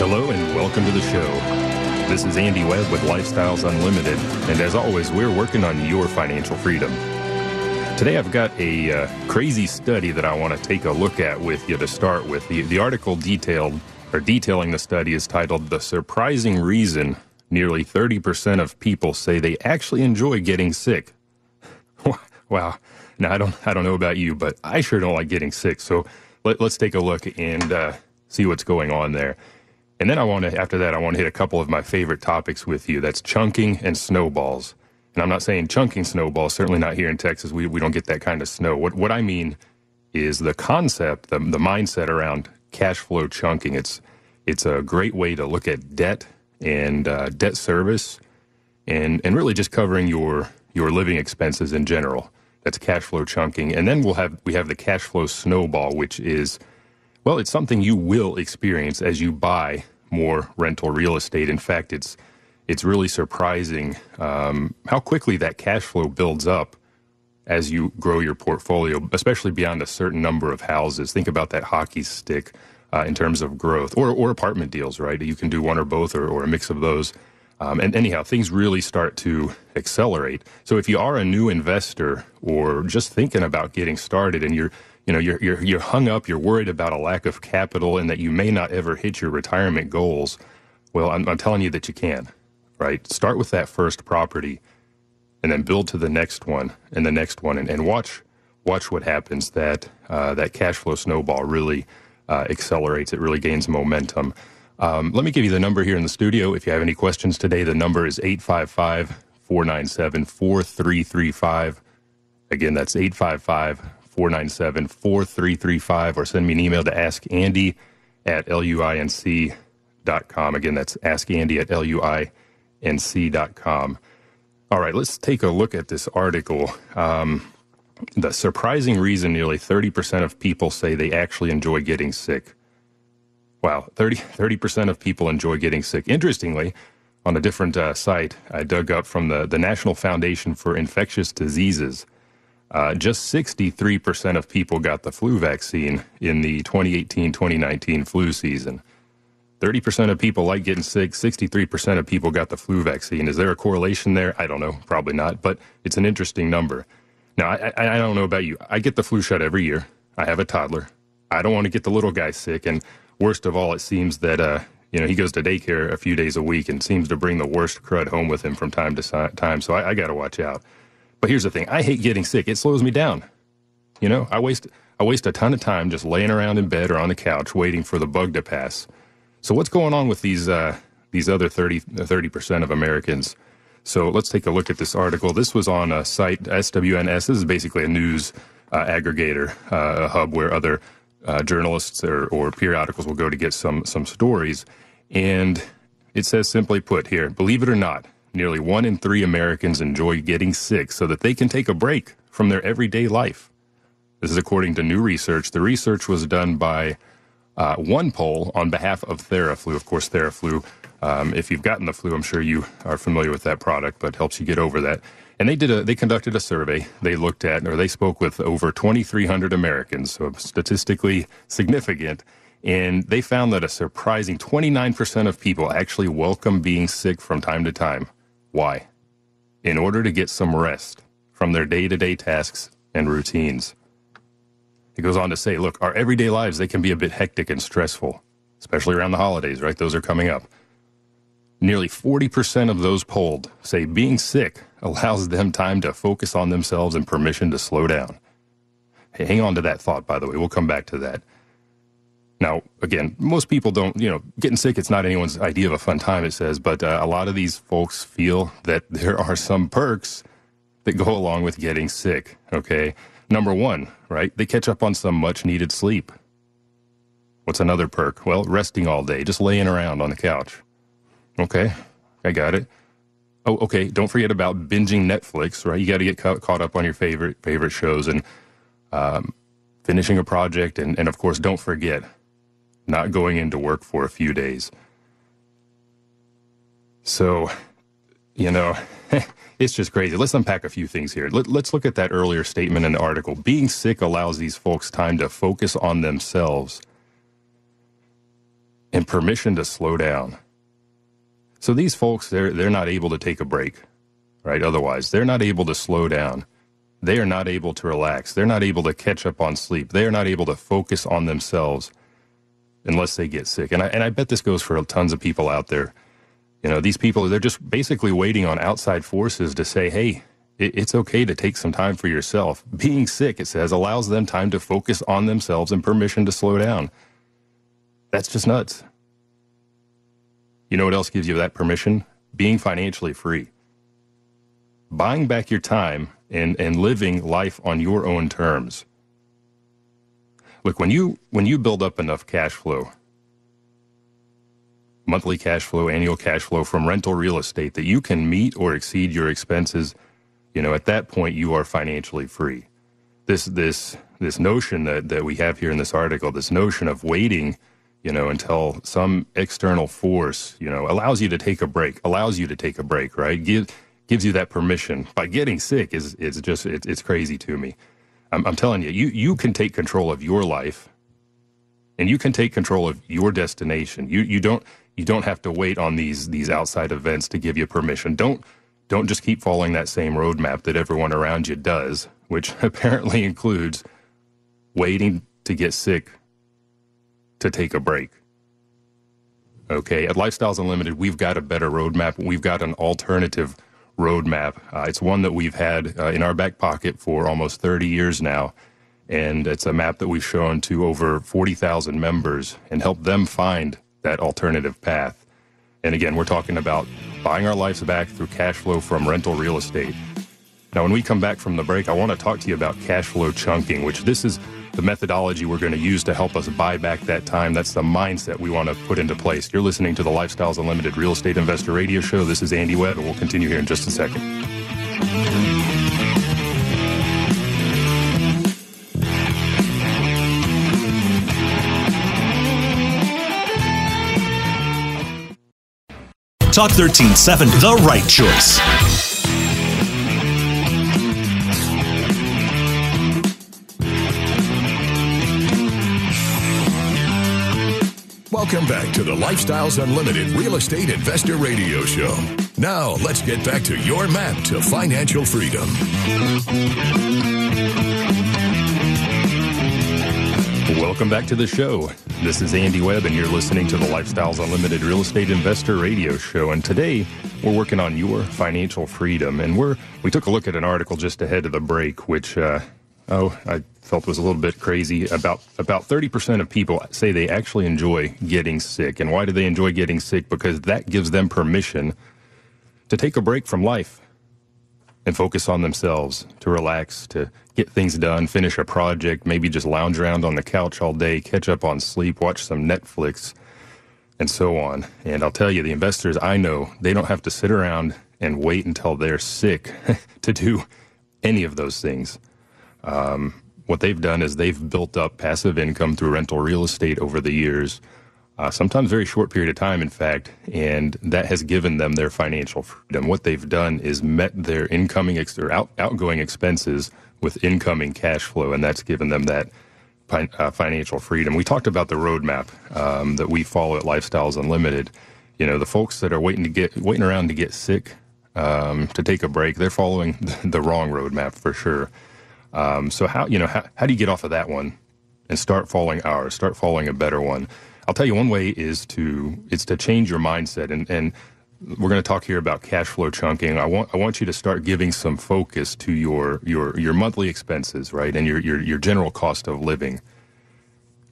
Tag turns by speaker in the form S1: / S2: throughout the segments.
S1: Hello and welcome to the show. This is Andy Webb with Lifestyles Unlimited, and as always, we're working on your financial freedom. Today, I've got a uh, crazy study that I want to take a look at with you to start with. The, the article detailed or detailing the study is titled "The Surprising Reason Nearly 30% of People Say They Actually Enjoy Getting Sick." wow. Now I don't I don't know about you, but I sure don't like getting sick. So let, us take a look and uh, see what's going on there. And then I want to, after that, I want to hit a couple of my favorite topics with you. That's chunking and snowballs. And I'm not saying chunking snowballs, certainly not here in Texas. We, we don't get that kind of snow. What, what I mean is the concept, the, the mindset around cash flow chunking. It's, it's a great way to look at debt and uh, debt service and, and really just covering your, your living expenses in general. That's cash flow chunking. And then we'll have, we have the cash flow snowball, which is well, it's something you will experience as you buy more rental real estate. In fact, it's it's really surprising um, how quickly that cash flow builds up as you grow your portfolio, especially beyond a certain number of houses. Think about that hockey stick uh, in terms of growth, or or apartment deals, right? You can do one or both, or, or a mix of those. Um, and anyhow, things really start to accelerate. So if you are a new investor or just thinking about getting started, and you're you know you're, you're you're hung up you're worried about a lack of capital and that you may not ever hit your retirement goals. Well I'm, I'm telling you that you can right? Start with that first property and then build to the next one and the next one and, and watch watch what happens. That uh, that cash flow snowball really uh, accelerates. It really gains momentum. Um, let me give you the number here in the studio. If you have any questions today the number is 855 497 4335 again that's 855 497 4335 or send me an email to askandy at luinc.com. Again, that's askandy at luinc.com. All right, let's take a look at this article. Um, the surprising reason nearly 30% of people say they actually enjoy getting sick. Wow, 30, 30% of people enjoy getting sick. Interestingly, on a different uh, site, I dug up from the, the National Foundation for Infectious Diseases. Uh, just 63% of people got the flu vaccine in the 2018 2019 flu season. 30% of people like getting sick, 63% of people got the flu vaccine. Is there a correlation there? I don't know, probably not, but it's an interesting number. Now, I, I, I don't know about you. I get the flu shot every year. I have a toddler. I don't want to get the little guy sick. And worst of all, it seems that, uh, you know, he goes to daycare a few days a week and seems to bring the worst crud home with him from time to time. So I, I got to watch out. But here's the thing: I hate getting sick. It slows me down. You know, I waste I waste a ton of time just laying around in bed or on the couch waiting for the bug to pass. So what's going on with these uh, these other 30 percent of Americans? So let's take a look at this article. This was on a site SWNS. This is basically a news uh, aggregator, uh, a hub where other uh, journalists or, or periodicals will go to get some some stories. And it says simply put here, believe it or not, Nearly one in three Americans enjoy getting sick so that they can take a break from their everyday life. This is according to new research. The research was done by uh, OnePoll on behalf of Theraflu. Of course, Theraflu, um, if you've gotten the flu, I'm sure you are familiar with that product, but helps you get over that. And they did a, they conducted a survey. They looked at, or they spoke with over 2,300 Americans, so statistically significant. And they found that a surprising 29% of people actually welcome being sick from time to time. Why? In order to get some rest from their day to day tasks and routines. It goes on to say, look, our everyday lives, they can be a bit hectic and stressful, especially around the holidays, right? Those are coming up. Nearly 40% of those polled say being sick allows them time to focus on themselves and permission to slow down. Hey, hang on to that thought, by the way. We'll come back to that. Now, again, most people don't, you know, getting sick, it's not anyone's idea of a fun time, it says, but uh, a lot of these folks feel that there are some perks that go along with getting sick, okay? Number one, right? They catch up on some much needed sleep. What's another perk? Well, resting all day, just laying around on the couch. Okay, I got it. Oh, okay. Don't forget about binging Netflix, right? You got to get ca- caught up on your favorite favorite shows and um, finishing a project, and, and of course, don't forget not going into work for a few days. So, you know, it's just crazy. Let's unpack a few things here. Let, us look at that earlier statement in the article. Being sick allows these folks time to focus on themselves and permission to slow down. So these folks, they're they're not able to take a break, right? Otherwise, they're not able to slow down. They are not able to relax. They're not able to catch up on sleep. They are not able to focus on themselves unless they get sick. And I and I bet this goes for tons of people out there. You know, these people they're just basically waiting on outside forces to say, "Hey, it's okay to take some time for yourself." Being sick, it says, allows them time to focus on themselves and permission to slow down. That's just nuts. You know what else gives you that permission? Being financially free. Buying back your time and, and living life on your own terms. Look, when you when you build up enough cash flow, monthly cash flow, annual cash flow from rental real estate that you can meet or exceed your expenses, you know, at that point you are financially free. This this this notion that, that we have here in this article, this notion of waiting you know, until some external force, you know, allows you to take a break, allows you to take a break, right? Give, gives you that permission. By getting sick is it's just it, it's crazy to me. I'm, I'm telling you, you you can take control of your life, and you can take control of your destination. You you don't you don't have to wait on these these outside events to give you permission. Don't don't just keep following that same roadmap that everyone around you does, which apparently includes waiting to get sick to take a break. Okay, at Lifestyles Unlimited, we've got a better roadmap. We've got an alternative roadmap. Uh, it's one that we've had uh, in our back pocket for almost 30 years now. And it's a map that we've shown to over 40,000 members and helped them find that alternative path. And again, we're talking about buying our lives back through cash flow from rental real estate. Now, when we come back from the break, I want to talk to you about cash flow chunking, which this is the methodology we're going to use to help us buy back that time. That's the mindset we want to put into place. You're listening to the Lifestyles Unlimited Real Estate Investor Radio Show. This is Andy Webb, and we'll continue here in just a second.
S2: Talk 13.7, the right choice.
S3: Welcome back to the Lifestyles Unlimited Real Estate Investor Radio Show. Now, let's get back to your map to financial freedom.
S1: Welcome back to the show. This is Andy Webb, and you're listening to the Lifestyles Unlimited Real Estate Investor Radio Show. And today, we're working on your financial freedom. And we're we took a look at an article just ahead of the break, which uh, oh, I felt was a little bit crazy. About about 30% of people say they actually enjoy getting sick. And why do they enjoy getting sick? Because that gives them permission to take a break from life and focus on themselves, to relax, to get things done, finish a project, maybe just lounge around on the couch all day, catch up on sleep, watch some Netflix, and so on. And I'll tell you, the investors I know, they don't have to sit around and wait until they're sick to do any of those things. Um, what they've done is they've built up passive income through rental real estate over the years, uh, sometimes very short period of time, in fact, and that has given them their financial freedom. What they've done is met their incoming ex- or out- outgoing expenses with incoming cash flow, and that's given them that uh, financial freedom. We talked about the roadmap um, that we follow at Lifestyles Unlimited. You know, the folks that are waiting to get waiting around to get sick um, to take a break, they're following the wrong roadmap for sure. Um, so how you know how, how do you get off of that one and start following ours? Start following a better one. I'll tell you one way is to it's to change your mindset and and we're going to talk here about cash flow chunking. I want I want you to start giving some focus to your your your monthly expenses, right, and your your your general cost of living.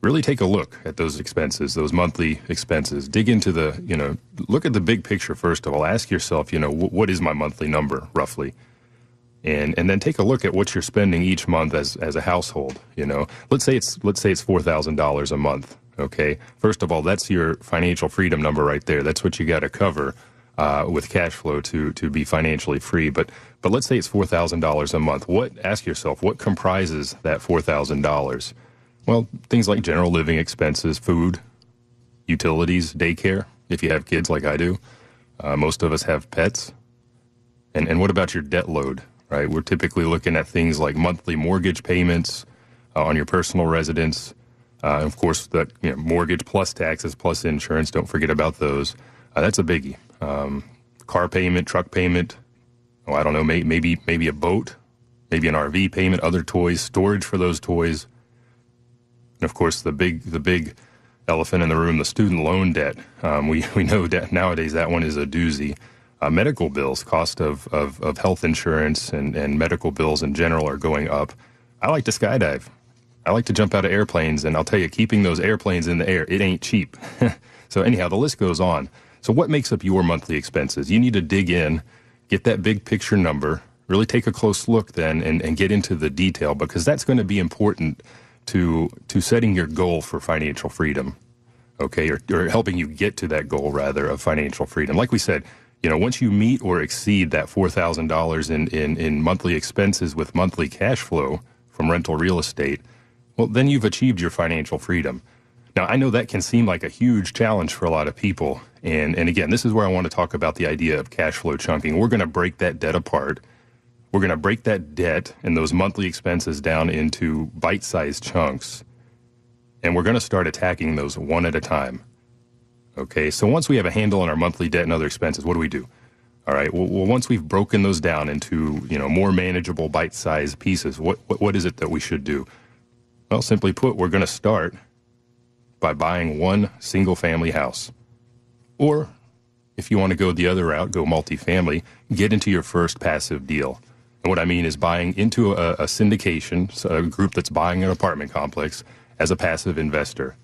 S1: Really take a look at those expenses, those monthly expenses. Dig into the you know look at the big picture first of all. Ask yourself, you know, what is my monthly number roughly? And and then take a look at what you're spending each month as as a household. You know, let's say it's let's say it's four thousand dollars a month. Okay. First of all, that's your financial freedom number right there. That's what you got to cover uh, with cash flow to to be financially free. But but let's say it's four thousand dollars a month. What? Ask yourself what comprises that four thousand dollars. Well, things like general living expenses, food, utilities, daycare. If you have kids like I do, uh, most of us have pets. And and what about your debt load? Right. We're typically looking at things like monthly mortgage payments uh, on your personal residence. Uh, of course, the you know, mortgage plus taxes plus insurance. Don't forget about those. Uh, that's a biggie. Um, car payment, truck payment. Oh, I don't know. May, maybe maybe a boat, maybe an RV payment, other toys, storage for those toys, and of course the big the big elephant in the room, the student loan debt. Um, we we know that nowadays that one is a doozy. Uh, medical bills, cost of, of, of health insurance and, and medical bills in general are going up. I like to skydive. I like to jump out of airplanes, and I'll tell you, keeping those airplanes in the air, it ain't cheap. so, anyhow, the list goes on. So, what makes up your monthly expenses? You need to dig in, get that big picture number, really take a close look then, and, and get into the detail because that's going to be important to, to setting your goal for financial freedom, okay, or, or helping you get to that goal, rather, of financial freedom. Like we said, you know, once you meet or exceed that $4,000 in, in, in monthly expenses with monthly cash flow from rental real estate, well, then you've achieved your financial freedom. Now, I know that can seem like a huge challenge for a lot of people. And, and again, this is where I want to talk about the idea of cash flow chunking. We're going to break that debt apart. We're going to break that debt and those monthly expenses down into bite sized chunks. And we're going to start attacking those one at a time. Okay, so once we have a handle on our monthly debt and other expenses, what do we do? All right. Well, once we've broken those down into you know more manageable bite-sized pieces, what, what what is it that we should do? Well, simply put, we're going to start by buying one single family house. Or if you want to go the other route, go multifamily, get into your first passive deal. And what I mean is buying into a, a syndication, so a group that's buying an apartment complex as a passive investor.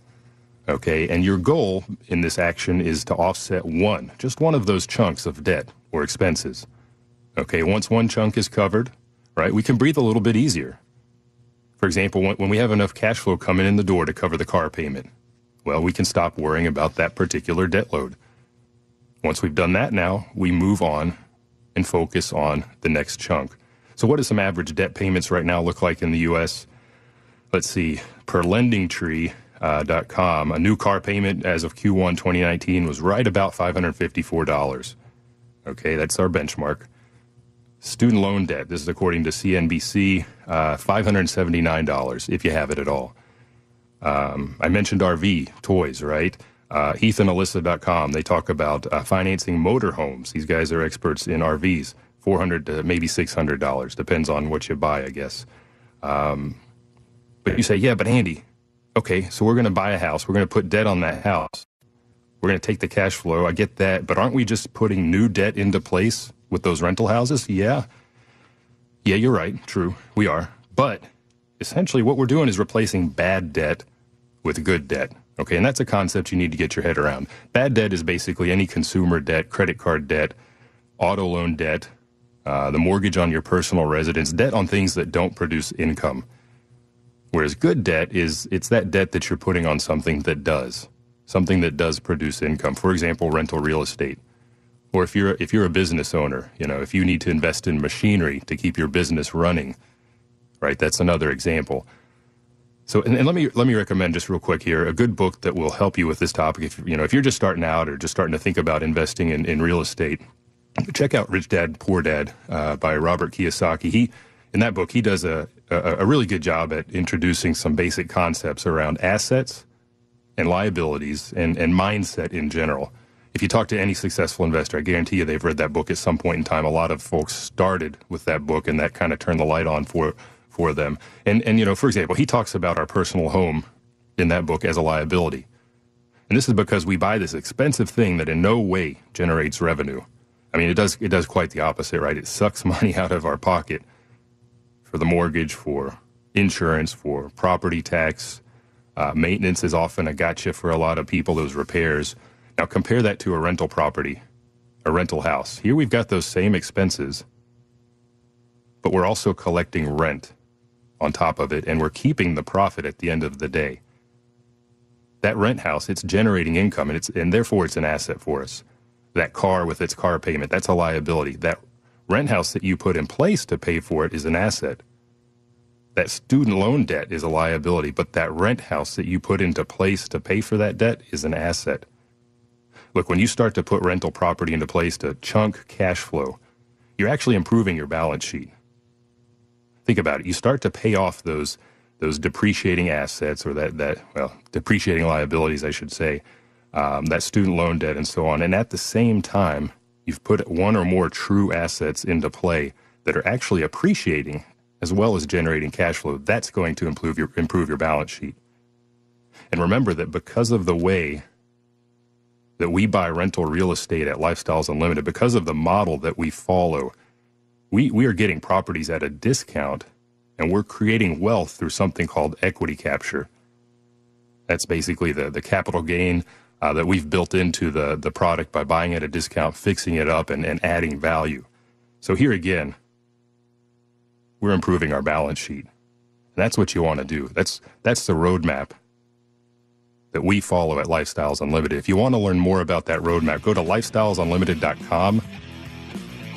S1: Okay, and your goal in this action is to offset one, just one of those chunks of debt or expenses. Okay, once one chunk is covered, right, we can breathe a little bit easier. For example, when we have enough cash flow coming in the door to cover the car payment, well, we can stop worrying about that particular debt load. Once we've done that now, we move on and focus on the next chunk. So, what do some average debt payments right now look like in the U.S.? Let's see, per uh, a new car payment as of Q1 2019 was right about $554. Okay, that's our benchmark. Student loan debt, this is according to CNBC, uh, $579 if you have it at all. Um, I mentioned RV toys, right? Uh, HeathAndAlyssa.com, they talk about uh, financing motorhomes. These guys are experts in RVs, 400 to maybe $600, depends on what you buy, I guess. Um, but you say, yeah, but Andy, okay, so we're going to buy a house. We're going to put debt on that house. We're going to take the cash flow. I get that. But aren't we just putting new debt into place with those rental houses? Yeah. Yeah, you're right. True. We are. But essentially, what we're doing is replacing bad debt with good debt. Okay. And that's a concept you need to get your head around. Bad debt is basically any consumer debt, credit card debt, auto loan debt, uh, the mortgage on your personal residence, debt on things that don't produce income. Whereas good debt is it's that debt that you're putting on something that does, something that does produce income. For example, rental real estate or if you're if you're a business owner, you know, if you need to invest in machinery to keep your business running, right? That's another example. So, and, and, let me let me recommend just real quick here a good book that will help you with this topic. If you know if you're just starting out or just starting to think about investing in, in real estate, check out Rich Dad Poor Dad uh, by Robert Kiyosaki. He in that book he does a, a a really good job at introducing some basic concepts around assets and liabilities and and mindset in general if you talk to any successful investor, I guarantee you they've read that book at some point in time. A lot of folks started with that book, and that kind of turned the light on for for them. And and you know, for example, he talks about our personal home in that book as a liability, and this is because we buy this expensive thing that in no way generates revenue. I mean, it does it does quite the opposite, right? It sucks money out of our pocket for the mortgage, for insurance, for property tax. Uh, maintenance is often a gotcha for a lot of people. Those repairs. Now compare that to a rental property, a rental house. Here we've got those same expenses, but we're also collecting rent on top of it, and we're keeping the profit at the end of the day. that rent house, it's generating income and it's and therefore it's an asset for us. That car with its car payment, that's a liability. That rent house that you put in place to pay for it is an asset. That student loan debt is a liability, but that rent house that you put into place to pay for that debt is an asset. Look, when you start to put rental property into place to chunk cash flow, you're actually improving your balance sheet. Think about it. You start to pay off those those depreciating assets or that, that well, depreciating liabilities, I should say, um, that student loan debt and so on. And at the same time, you've put one or more true assets into play that are actually appreciating as well as generating cash flow. That's going to improve your, improve your balance sheet. And remember that because of the way that we buy rental real estate at Lifestyles Unlimited, because of the model that we follow, we, we are getting properties at a discount and we're creating wealth through something called equity capture. That's basically the, the capital gain uh, that we've built into the, the product by buying it at a discount, fixing it up, and, and adding value. So here again, we're improving our balance sheet. And that's what you want to do. That's, that's the roadmap that we follow at Lifestyles Unlimited. If you want to learn more about that roadmap, go to lifestylesunlimited.com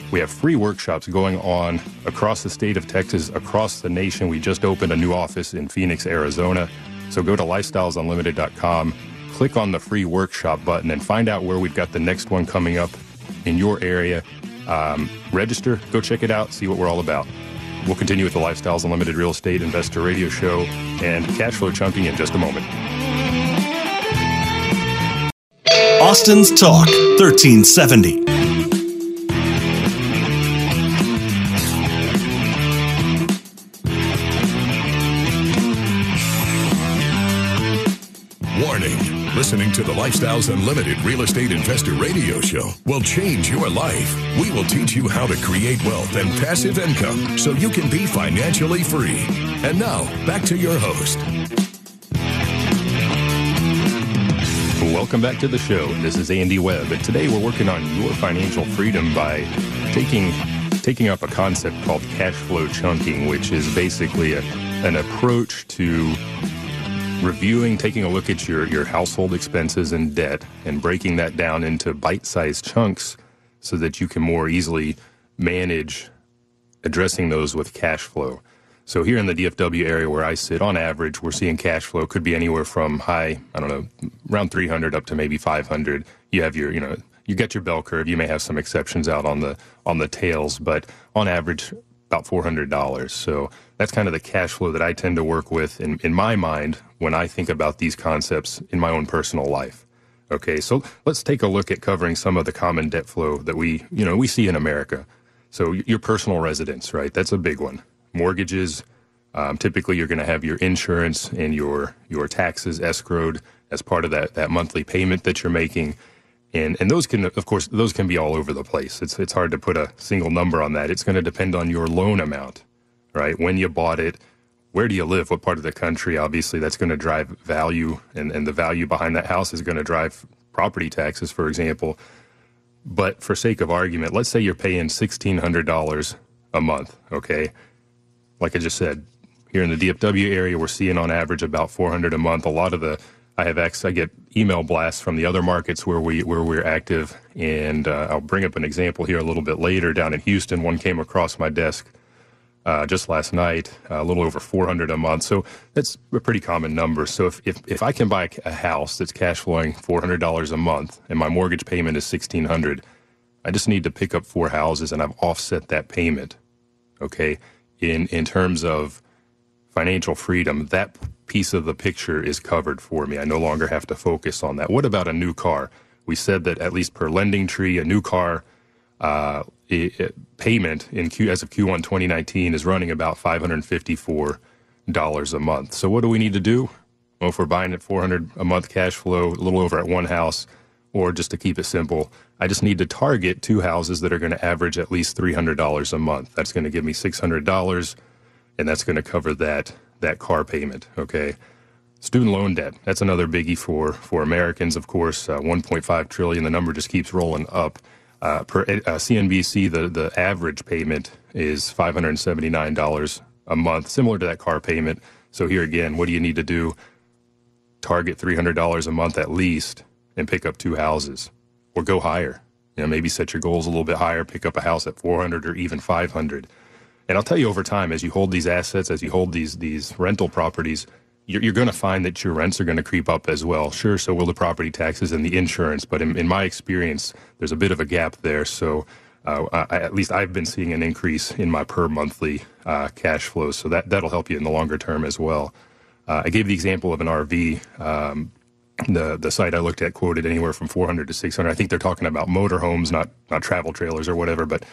S1: we have free workshops going on across the state of Texas, across the nation. We just opened a new office in Phoenix, Arizona. So go to lifestylesunlimited.com, click on the free workshop button, and find out where we've got the next one coming up in your area. Um, register, go check it out, see what we're all about. We'll continue with the Lifestyles Unlimited Real Estate Investor Radio Show and cash flow chunking in just a moment.
S2: Austin's Talk, 1370.
S3: Listening to the Lifestyles Unlimited Real Estate Investor Radio Show will change your life. We will teach you how to create wealth and passive income so you can be financially free. And now, back to your host.
S1: Welcome back to the show. This is Andy Webb, and today we're working on your financial freedom by taking taking up a concept called cash flow chunking, which is basically a, an approach to reviewing, taking a look at your, your household expenses and debt and breaking that down into bite sized chunks so that you can more easily manage addressing those with cash flow. So here in the DFW area where I sit, on average, we're seeing cash flow could be anywhere from high, I don't know, around 300 up to maybe 500. You have your, you know, you get your bell curve. You may have some exceptions out on the on the tails, but on average, about $400. So that's kind of the cash flow that I tend to work with in, in my mind when I think about these concepts in my own personal life. Okay, so let's take a look at covering some of the common debt flow that we, you know, we see in America. So your personal residence, right? That's a big one. Mortgages, um, typically you're going to have your insurance and your your taxes escrowed as part of that that monthly payment that you're making and and those can of course those can be all over the place. It's it's hard to put a single number on that. It's going to depend on your loan amount right? When you bought it where do you live? What part of the country? Obviously that's going to drive value and and the value behind that house is going to drive property taxes for example. But for sake of argument let's say you're paying $1600 a month okay? Like i just said here in the dfw area we're seeing on average about 400 a month. A lot of the I have access, I get email blasts from the other markets where we where we're active, and uh, I'll bring up an example here a little bit later. Down in Houston, one came across my desk uh, just last night, a little over 400 a month. So that's a pretty common number. So if if, if I can buy a house that's cash flowing $400 a month, and my mortgage payment is 1600, I just need to pick up four houses, and I've offset that payment. Okay, in in terms of financial freedom, that piece of the picture is covered for me. I no longer have to focus on that. What about a new car? We said that at least per LendingTree, a new car uh, it, it, payment in Q as of Q1 2019 is running about $554 a month. So what do we need to do? Well, if we're buying at 400 a month cash flow, a little over at one house, or just to keep it simple, I just need to target two houses that are going to average at least $300 a month. That's going to give me $600 and that's going to cover that that car payment. Okay. Student loan debt. That's another biggie for for Americans. Of course, uh, 1.5 trillion. The number just keeps rolling up. Uh, per uh, CNBC, the the average payment is 579 dollars a month, similar to that car payment. So here again, what do you need to do? target $300 a month at least and pick up two houses or go higher. You know, maybe set your goals a little bit higher, pick up a house at 400 or even 500. And I'll tell you over time, as you hold these assets, as you hold these these rental properties, you're, you're going to find that your rents are going to creep up as well. Sure, so will the property taxes and the insurance, but in, in my experience, there's a bit of a gap there. So uh, I, at least I've been seeing an increase in my per monthly uh, cash flows. So that that'll help you in the longer term as well. Uh, I gave the example of an RV. Um, the the site I looked at quoted anywhere from 400 to 600. I think they're talking about motorhomes, not not travel trailers or whatever. But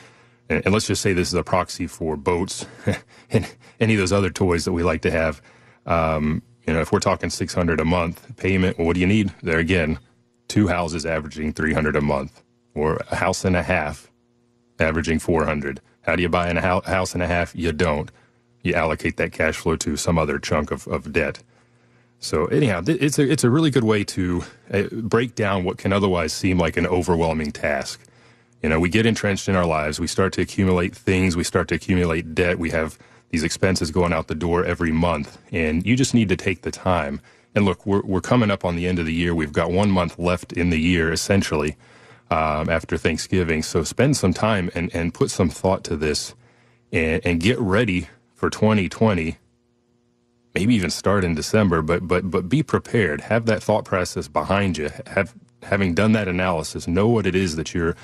S1: and, let's just say this is a proxy for boats and any of those other toys that we like to have. Um, you know, if we're talking 600 a month payment, well, what do you need? There again, two houses averaging 300 a month, or a house and a half averaging 400. How do you buy a house and a half? You don't. You allocate that cash flow to some other chunk of, of debt. So anyhow, it's a it's a really good way to uh, break down what can otherwise seem like an overwhelming task. You know, we get entrenched in our lives, we start to accumulate things, we start to accumulate debt, we have these expenses going out the door every month, and you just need to take the time. And look, we're we're coming up on the end of the year. We've got one month left in the year, essentially, um, after Thanksgiving. So spend some time and and put some thought to this, and, and get ready for 2020 maybe even start in December, but but but be prepared. Have that thought process behind you. Have having done that analysis, know what it is that you're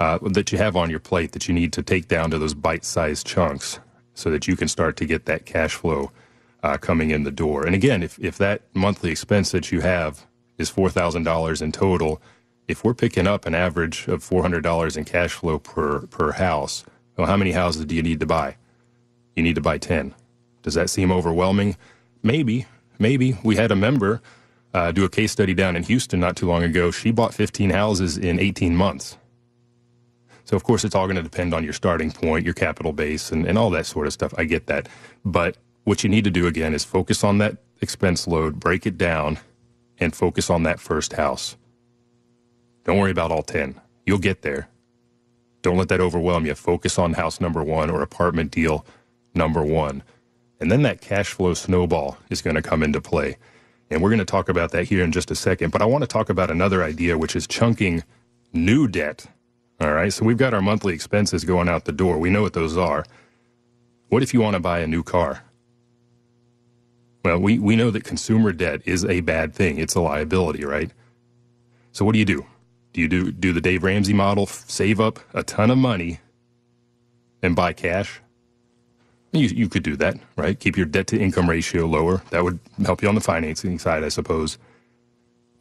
S1: uh, that you have on your plate that you need to take down to those bite-sized chunks, so that you can start to get that cash flow uh, coming in the door. And again, if if that monthly expense that you have is four thousand dollars in total, if we're picking up an average of four hundred dollars in cash flow per per house, well, how many houses do you need to buy? You need to buy ten. Does that seem overwhelming? Maybe, maybe. We had a member uh, do a case study down in Houston not too long ago. She bought 15 houses in 18 months. So, of course, it's all going to depend on your starting point, your capital base, and, and all that sort of stuff. I get that. But what you need to do again is focus on that expense load, break it down, and focus on that first house. Don't worry about all 10. You'll get there. Don't let that overwhelm you. Focus on house number one or apartment deal number one. And then that cash flow snowball is going to come into play. And we're going to talk about that here in just a second. But I want to talk about another idea, which is chunking new debt. All right. So we've got our monthly expenses going out the door. We know what those are. What if you want to buy a new car? Well, we, we know that consumer debt is a bad thing. It's a liability, right? So what do you do? Do you do, do the Dave Ramsey model, save up a ton of money and buy cash? You, you could do that, right? Keep your debt to income ratio lower. That would help you on the financing side, I suppose.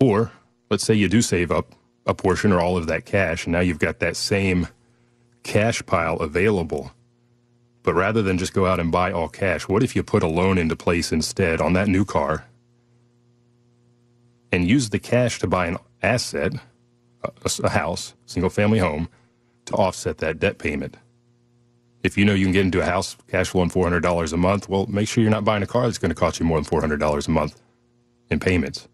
S1: Or let's say you do save up a portion or all of that cash, and now you've got that same cash pile available. But rather than just go out and buy all cash, what if you put a loan into place instead on that new car and use the cash to buy an asset, a, house, single family home, to offset that debt payment? if you know you can get into a house cash flowing $400 a month, well, make sure you're not buying a car that's going to cost you more than $400 a month in payments.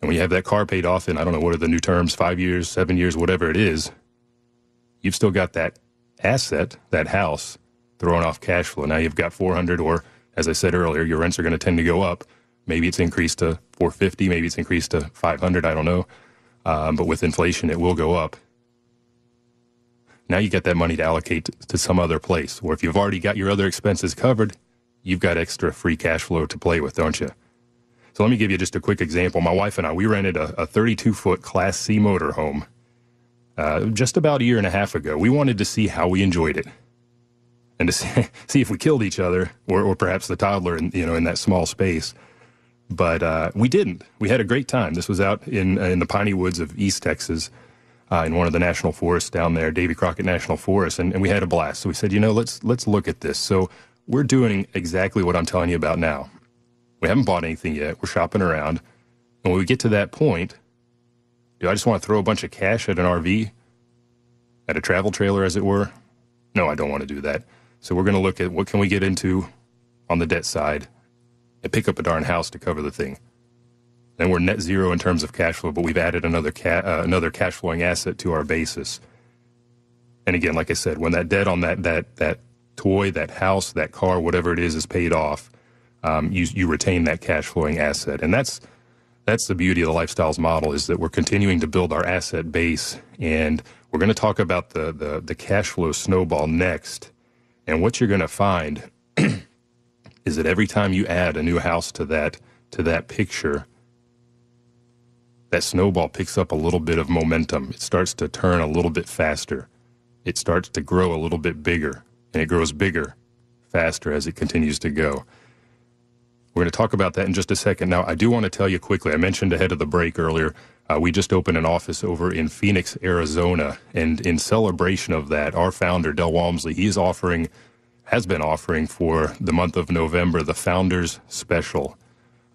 S1: And when you have that car paid off in, I don't know, what are the new terms, five years, seven years, whatever it is, you've still got that asset, that house, throwing off cash flow. Now you've got 400 or, as I said earlier, your rents are going to tend to go up. Maybe it's increased to 450, maybe it's increased to 500, I don't know. Um, but with inflation, it will go up. Now you get that money to allocate to some other place. Or if you've already got your other expenses covered, you've got extra free cash flow to play with, don't you? So let me give you just a quick example. My wife and I, we rented a 32 foot Class C motorhome uh, just about a year and a half ago. We wanted to see how we enjoyed it and to see, see if we killed each other or, or perhaps the toddler in, you know, in that small space. But uh, we didn't. We had a great time. This was out in, in the piney woods of East Texas uh, in one of the national forests down there, Davy Crockett National Forest, and, and we had a blast. So we said, you know, let's let's look at this. So we're doing exactly what I'm telling you about now. We haven't bought anything yet. We're shopping around, and when we get to that point, do I just want to throw a bunch of cash at an RV, at a travel trailer, as it were? No, I don't want to do that. So we're going to look at what can we get into on the debt side, and pick up a darn house to cover the thing and we're net zero in terms of cash flow, but we've added another ca- uh, another cash flowing asset to our basis. And again, like I said, when that debt on that that that toy, that house, that car, whatever it is, is paid off, um, you you retain that cash flowing asset, and that's that's the beauty of the lifestyles model is that we're continuing to build our asset base, and we're going to talk about the the, the cash flow snowball next, and what you're going to find is that every time you add a new house to that to that picture that snowball picks up a little bit of momentum. It starts to turn a little bit faster. It starts to grow a little bit bigger, and it grows bigger faster as it continues to go. We're going to talk about that in just a second. Now, I do want to tell you quickly, I mentioned ahead of the break earlier, uh, we just opened an office over in Phoenix, Arizona. And in celebration of that, our founder, Del Walmsley, is offering, has been offering for the month of November, the Founders Special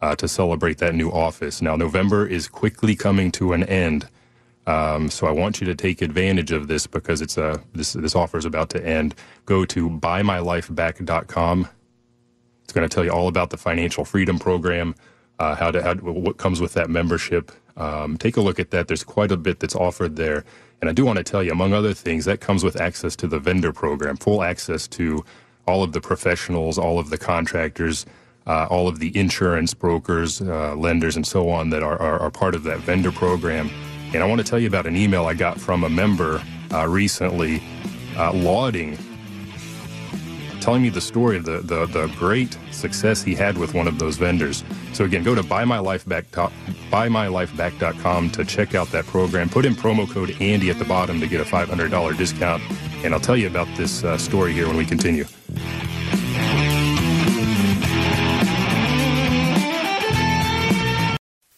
S1: uh, to celebrate that new office. Now, November is quickly coming to an end. Um, so I want you to take advantage of this because it's a this this offer is about to end. Go to buymylifeback.com. It's going to tell you all about the financial freedom program, uh, how to how, what comes with that membership. Um, take a look at that. There's quite a bit that's offered there, and I do want to tell you, among other things, that comes with access to the vendor program, full access to all of the professionals, all of the contractors uh, all of the insurance brokers, uh, lenders, and so on that are, are, are, part of that vendor program. And I want to tell you about an email I got from a member uh, recently uh, lauding, telling me the story of the, the, the, great success he had with one of those vendors. So again, go to buymylifeback, buymylifeback.com to check out that program. Put in promo code Andy at the bottom to get a $500 discount. And I'll tell you about this uh, story here when we continue.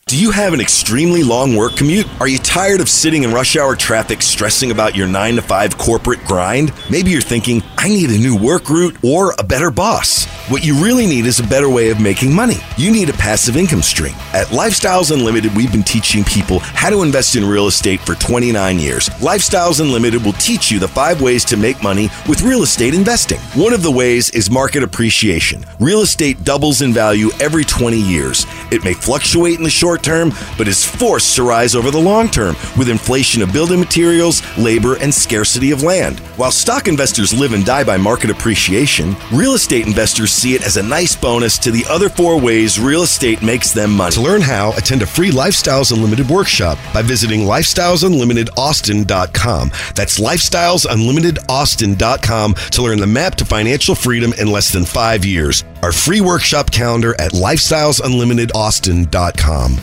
S4: Do you have an extremely long work commute? Are you tired of sitting in rush hour traffic stressing about your 9 to 5 corporate grind? Maybe you're thinking, I need a new work route or a better boss. What you really need is a better way of making money. You need a passive income stream. At Lifestyles Unlimited, we've been teaching people how to invest in real estate for 29 years. Lifestyles Unlimited will teach you the five ways to make money with real estate investing. One of the ways is market appreciation. Real estate doubles in value every 20 years. It may fluctuate in the short term, but is forced to rise over the long term with inflation of building materials, labor, and scarcity of land. While stock investors live and die by market appreciation, real estate investors see it as a nice bonus to the other four ways real estate makes them money.
S5: To learn how, attend a free Lifestyles Unlimited workshop by visiting lifestylesunlimitedaustin.com. That's lifestylesunlimitedaustin.com to learn the map to financial freedom in less than five years. Our free workshop calendar at lifestylesunlimitedaustin.com.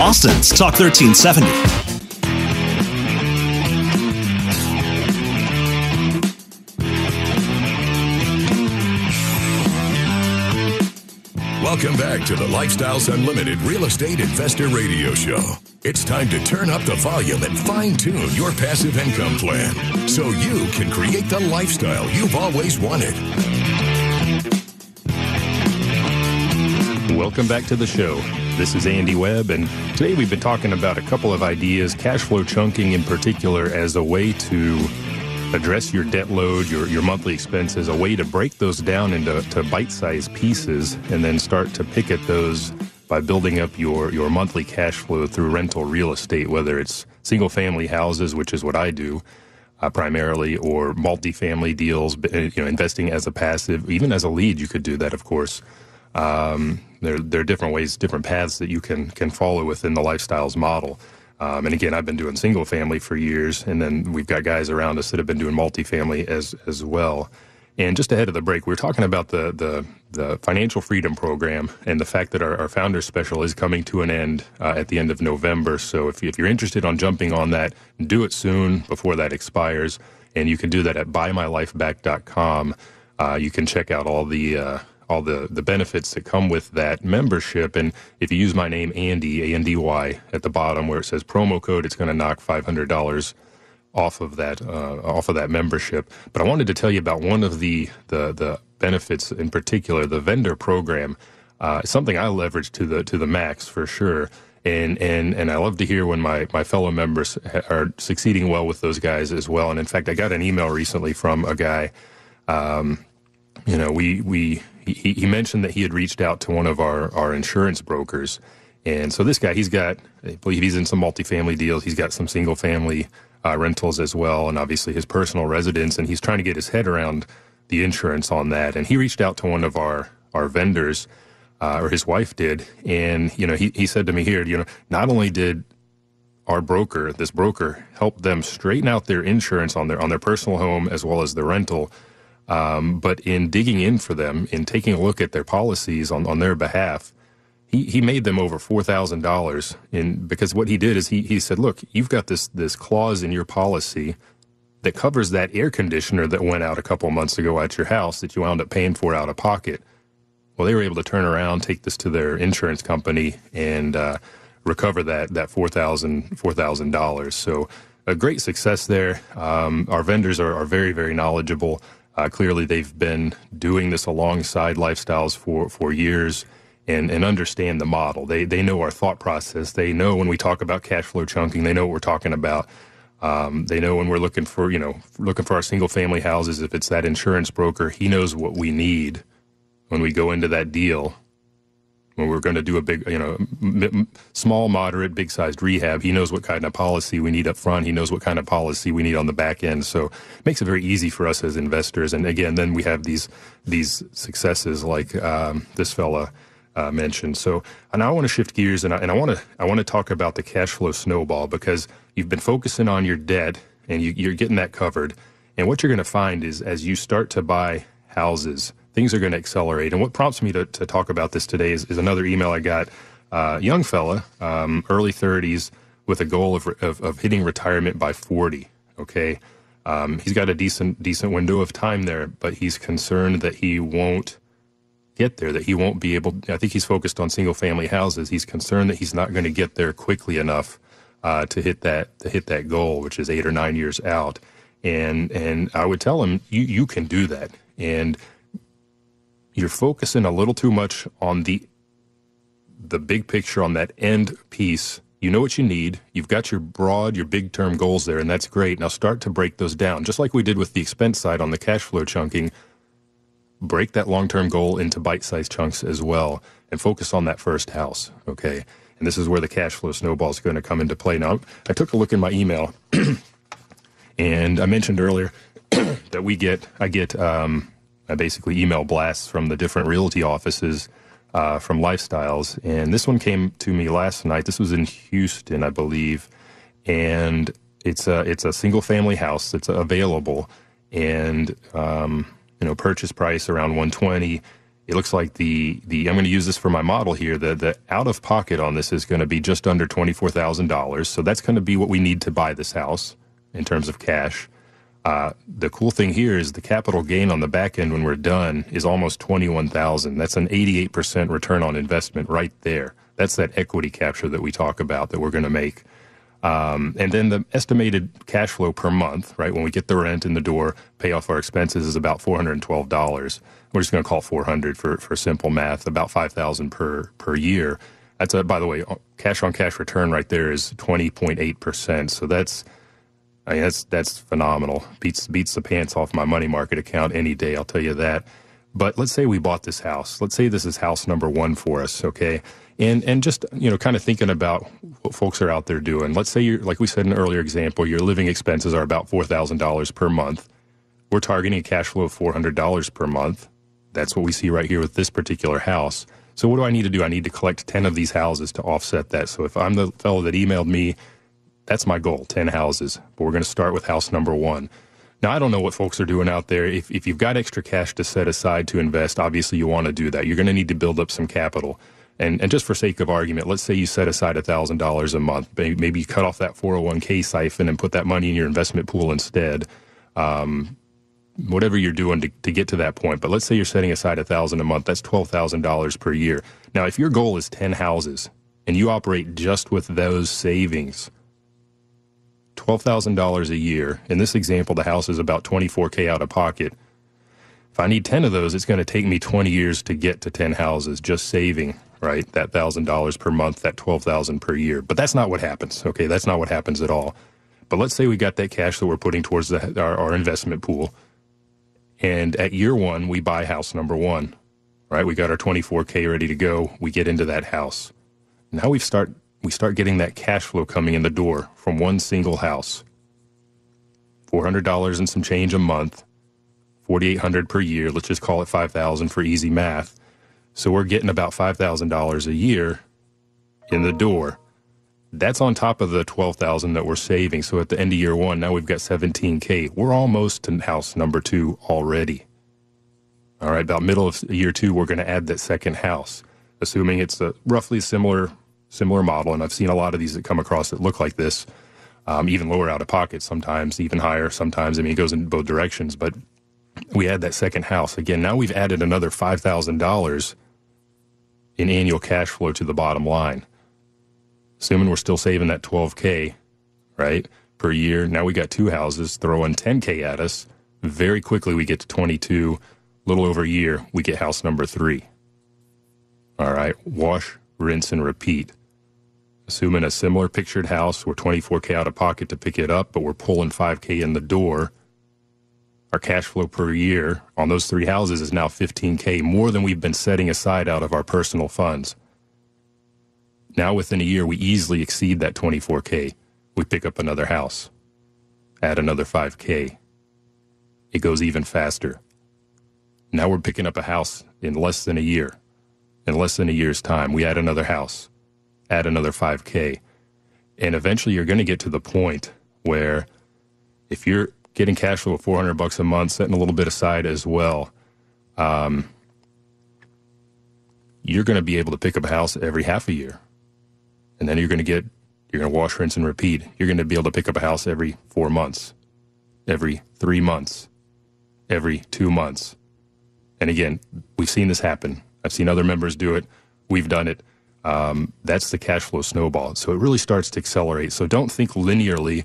S2: Austin's Talk 1370.
S3: Welcome back to the Lifestyles Unlimited Real Estate Investor Radio Show. It's time to turn up the volume and fine tune your passive income plan so you can create the lifestyle you've always wanted.
S1: Welcome back to the show. This is Andy Webb, and today we've been talking about a couple of ideas, cash flow chunking in particular, as a way to address your debt load, your, your monthly expenses, a way to break those down into to bite-sized pieces and then start to pick at those by building up your, your monthly cash flow through rental real estate, whether it's single family houses, which is what I do uh, primarily, or multifamily deals, you know, investing as a passive, even as a lead, you could do that, of course. Um, there, there are different ways, different paths that you can, can follow within the lifestyles model. Um, and again, I've been doing single family for years, and then we've got guys around us that have been doing multifamily as as well. And just ahead of the break, we are talking about the the, the financial freedom program and the fact that our, our founder special is coming to an end uh, at the end of November. So if, if you're interested on jumping on that, do it soon before that expires. And you can do that at buymylifeback.com. Uh, you can check out all the uh, all the, the benefits that come with that membership. And if you use my name, Andy, A N D Y, at the bottom where it says promo code, it's going to knock $500 off of that uh, off of that membership. But I wanted to tell you about one of the the, the benefits in particular, the vendor program. Uh, something I leverage to the to the max for sure. And, and and I love to hear when my, my fellow members are succeeding well with those guys as well. And in fact, I got an email recently from a guy. Um, you know, we we he, he mentioned that he had reached out to one of our, our insurance brokers. And so this guy, he's got, I believe he's in some multifamily deals. He's got some single family uh, rentals as well, and obviously his personal residence. And he's trying to get his head around the insurance on that. And he reached out to one of our, our vendors, uh, or his wife did. And, you know, he, he said to me here, you know, not only did our broker, this broker, help them straighten out their insurance on their on their personal home as well as the rental. Um, but in digging in for them, in taking a look at their policies on, on their behalf, he, he made them over four thousand dollars in because what he did is he, he said, look, you've got this this clause in your policy that covers that air conditioner that went out a couple months ago at your house that you wound up paying for out of pocket. Well, they were able to turn around, take this to their insurance company, and uh, recover that that four thousand four thousand dollars. So a great success there. Um, our vendors are, are very very knowledgeable. Uh, clearly, they've been doing this alongside lifestyles for for years. And, and understand the model. They they know our thought process. They know when we talk about cash flow chunking. They know what we're talking about. Um, they know when we're looking for you know looking for our single family houses. If it's that insurance broker, he knows what we need when we go into that deal when we're going to do a big, you know, small, moderate, big sized rehab, he knows what kind of policy we need up front. He knows what kind of policy we need on the back end. So it makes it very easy for us as investors. And again, then we have these these successes like um, this fella uh, mentioned. So and I want to shift gears and I, and I want to I want to talk about the cash flow snowball because you've been focusing on your debt and you, you're getting that covered. And what you're going to find is as you start to buy houses things are going to accelerate. And what prompts me to, to talk about this today is, is another email I got. Uh, young fella, um, early 30s, with a goal of, of, of, hitting retirement by 40. Okay. Um, he's got a decent decent window of time there, but he's concerned that he won't get there, that he won't be able. I think he's focused on single family houses. He's concerned that he's not going to get there quickly enough uh, to hit that to hit that goal, which is eight or nine years out. And and I would tell him, you you can do that. And you're focusing a little too much on the the big picture on that end piece. You know what you need. You've got your broad, your big term goals there, and that's great. Now start to break those down, just like we did with the expense side on the cash flow chunking. Break that long term goal into bite sized chunks as well, and focus on that first house. Okay. And this is where the cash flow snowball is going to come into play. Now, I took a look in my email, and I mentioned earlier that we get, I get um, basically email blasts from the different realty offices uh, from Lifestyles. And this one came to me last night. This was in Houston, I believe. And it's a, it's a single family house that's available. And, um, you know, purchase price around 120. It looks like the, the I'm going to use this for my model here. The, the out of pocket on this is going to be just under $24,000. So that's going to be what we need to buy this house in terms of cash. Uh, the cool thing here is the capital gain on the back end when we're done is almost 21,000. That's an 88% return on investment right there. That's that equity capture that we talk about that we're going to make. Um, and then the estimated cash flow per month, right, when we get the rent in the door, pay off our expenses is about $412. We're just going to call 400 for, for simple math, about 5,000 per, per year. That's a, by the way, cash on cash return right there is 20.8%. So that's, I mean, that's that's phenomenal. Beats beats the pants off my money market account any day. I'll tell you that. But let's say we bought this house. Let's say this is house number one for us. Okay, and and just you know, kind of thinking about what folks are out there doing. Let's say you're like we said in an earlier example, your living expenses are about four thousand dollars per month. We're targeting a cash flow of four hundred dollars per month. That's what we see right here with this particular house. So what do I need to do? I need to collect ten of these houses to offset that. So if I'm the fellow that emailed me that's my goal 10 houses. But we're going to start with house number one. Now, I don't know what folks are doing out there. If, if you've got extra cash to set aside to invest, obviously you want to do that. You're going to need to build up some capital. And, and just for sake of argument, let's say you set aside $1,000 a month. Maybe you cut off that 401k siphon and put that money in your investment pool instead. Um, whatever you're doing to, to get to that point. But let's say you're setting aside 1000 a month. That's $12,000 per year. Now, if your goal is 10 houses and you operate just with those savings, $12,000 a year. In this example, the house is about 24K out of pocket. If I need 10 of those, it's going to take me 20 years to get to 10 houses just saving, right? That $1,000 per month, that 12,000 per year. But that's not what happens. Okay. That's not what happens at all. But let's say we got that cash that we're putting towards the, our, our investment pool. And at year one, we buy house number one, right? We got our 24K ready to go. We get into that house. Now we start we start getting that cash flow coming in the door from one single house. $400 and some change a month, 4800 per year, let's just call it 5000 for easy math. So we're getting about $5,000 a year in the door. That's on top of the 12,000 that we're saving. So at the end of year 1, now we've got 17k. We're almost to house number 2 already. All right, about middle of year 2 we're going to add that second house, assuming it's a roughly similar similar model and I've seen a lot of these that come across that look like this. Um, even lower out of pocket sometimes, even higher sometimes. I mean, it goes in both directions, but we add that second house. Again, now we've added another $5,000 in annual cash flow to the bottom line. Assuming we're still saving that 12K, right, per year. Now we got two houses throwing 10K at us. Very quickly, we get to 22. Little over a year, we get house number three. All right, wash, rinse, and repeat. Assuming a similar pictured house, we're 24K out of pocket to pick it up, but we're pulling 5K in the door. Our cash flow per year on those three houses is now 15K, more than we've been setting aside out of our personal funds. Now, within a year, we easily exceed that 24K. We pick up another house, add another 5K. It goes even faster. Now we're picking up a house in less than a year. In less than a year's time, we add another house add another 5K. And eventually you're going to get to the point where if you're getting cash flow of 400 bucks a month, setting a little bit aside as well, um, you're going to be able to pick up a house every half a year. And then you're going to get, you're going to wash, rinse, and repeat. You're going to be able to pick up a house every four months, every three months, every two months. And again, we've seen this happen. I've seen other members do it. We've done it um, that's the cash flow snowball. So it really starts to accelerate. So don't think linearly.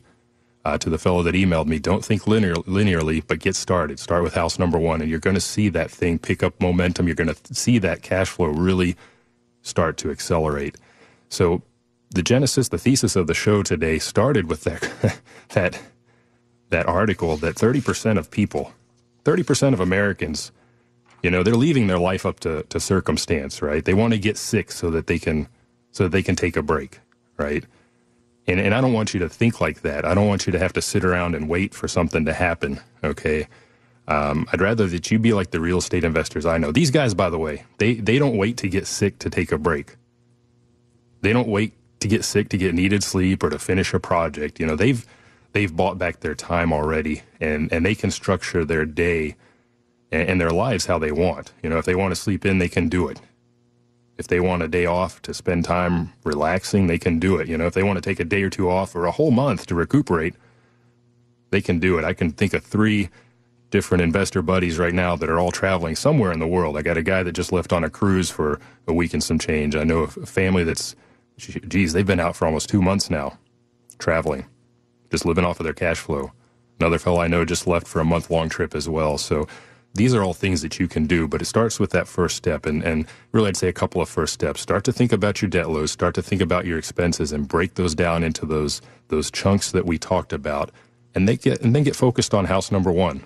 S1: Uh, to the fellow that emailed me, don't think linear, linearly, but get started. Start with house number one, and you're going to see that thing pick up momentum. You're going to see that cash flow really start to accelerate. So the genesis, the thesis of the show today started with that that that article that 30% of people, 30% of Americans you know, they're leaving their life up to, to circumstance, right? They want to get sick so that they can so that they can take a break, right? And and I don't want you to think like that. I don't want you to have to sit around and wait for something to happen. Okay. Um, I'd rather that you be like the real estate investors I know. These guys, by the way, they they don't wait to get sick to take a break. They don't wait to get sick to get needed sleep or to finish a project. You know, they've they've bought back their time already, and and they can structure their day and, their lives how they want. You know, if they want to sleep in, they can do it. If they want a day off to spend time relaxing, they can do it. You know, if they want to take a day or two off or a whole month to recuperate, they can do it. I can think of three different investor buddies right now that are all traveling somewhere in the world. I got a guy that just left on a cruise for a week and some change. I know a family that's, geez, they've been out for almost two months now, traveling, just living off of their cash flow. Another fellow I know just left for a month long trip as well. So these are all things that you can do, but it starts with that first step. And, and really, I'd say a couple of first steps. Start to think about your debt loads, start to think about your expenses, and break those down into those, those chunks that we talked about. And, they get, and then get focused on house number one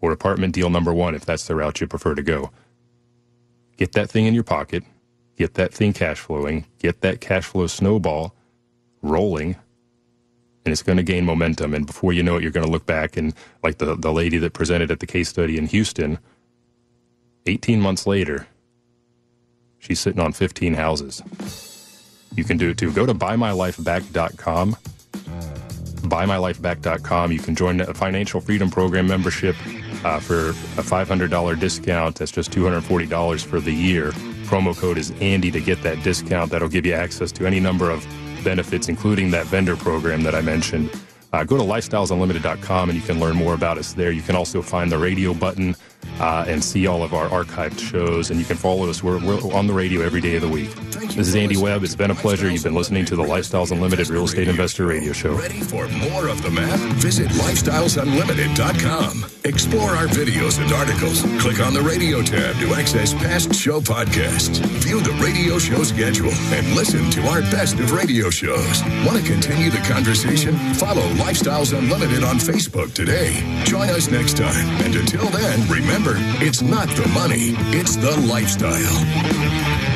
S1: or apartment deal number one if that's the route you prefer to go. Get that thing in your pocket, get that thing cash flowing, get that cash flow snowball rolling and it's going to gain momentum. And before you know it, you're going to look back and like the, the lady that presented at the case study in Houston, 18 months later, she's sitting on 15 houses. You can do it too. Go to buymylifeback.com. Buymylifeback.com. You can join a financial freedom program membership uh, for a $500 discount. That's just $240 for the year. Promo code is Andy to get that discount. That'll give you access to any number of benefits, including that vendor program that I mentioned. Uh, go to lifestylesunlimited.com and you can learn more about us there. You can also find the radio button uh, and see all of our archived shows. And you can follow us. We're, we're on the radio every day of the week. This is Andy Webb. It's been a pleasure. You've been listening to the Lifestyles Unlimited Real Estate Investor Radio Show.
S3: Ready for more of the map? Visit lifestylesunlimited.com. Explore our videos and articles. Click on the radio tab to access past show podcasts. View the radio show schedule and listen to our best of radio shows. Want to continue the conversation? Follow Lifestyles Unlimited on Facebook today. Join us next time. And until then, remember, it's not the money, it's the lifestyle.